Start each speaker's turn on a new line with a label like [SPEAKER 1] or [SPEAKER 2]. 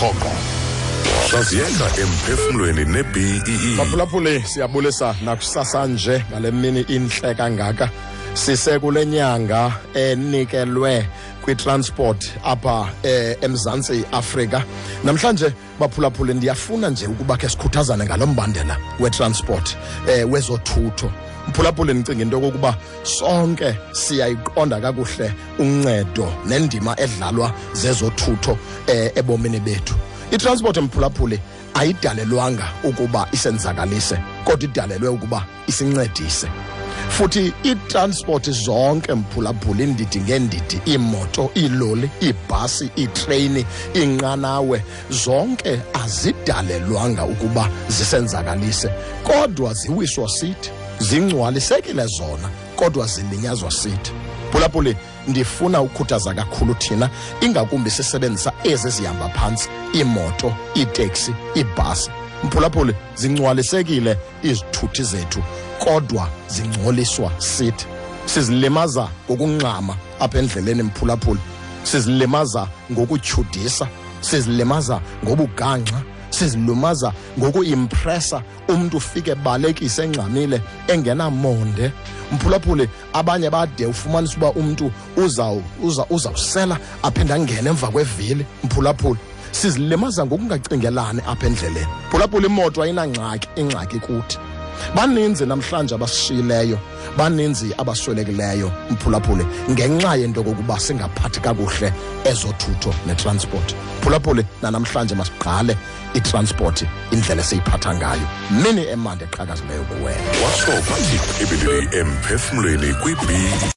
[SPEAKER 1] rhoqo hlaziyeka emphefumlweni ne-bee
[SPEAKER 2] baphulaphuli siyabulisa nakusasa nje ngale mini intle kangaka. Sisekule nyanga enikelwe kwitransport apha eh, emzantsi afrika. Namhlanje baphulaphuli ndiyafuna nje ukuba khe sikhuthazane ngalo mbandela wetransport eh, wezothutho. Mphulaphuli ndicinga into yokokuba sonke siyayiqonda kakuhle uncedo nendima edlalwa zezothutho eh, ebomini bethu. Itransport emphulaphuli ayidalelwanga ukuba isenzakalise kodwa idalelwe ukuba isincedise. Futhi iitransport zonke mphulaphuli iindidi ngeendidi iimoto iiloli iibhasi iitreyini iinqanawe zonke azidalelwanga ukuba zisenzakalise. Kodwa ziwiswa sithi zingcwalisekile zona kodwa zilinyazwa sithi. Phulaphuli ndifuna ukhuthaza kakhulu thina ingakumbi sisebenzisa ezi zihamba phantsi iimoto iiteksi iibhasi mphulaphuli zingcwalisekile izithuthi zethu kodwa zingcoliswa sithi. Sizilimaza ngokungxama apha endleleni mphulaphuli. Sizilimaza ngokutyhudisa. Sizilimaza ngobuganxa sizilumaza ngokuimpresa umntu ufike balekise engxamile engenamonde. Mphulaphuli abanye bade ufumanisa uba umntu uzawusela uza, uza aphinde angene emva kwevili. Mphulaphuli sizilimaza ngokungacingelani apha endleleni? Phulaphula imoto ayinangxaki ingxaki kuthi. Baninzi namhlanje abasishiyileyo baninzi abaswelekileyo mphulaphule ngenxa yento kokuba singaphathi kakuhle ezothutho netransport. Phulaphule nanamhlanje masiqale itransport indlela esiyiphatha ngayo. Mini emandi eqhakazileyo kuwena
[SPEAKER 1] watsho kwathi ibilili emphefumlweni kwi-b.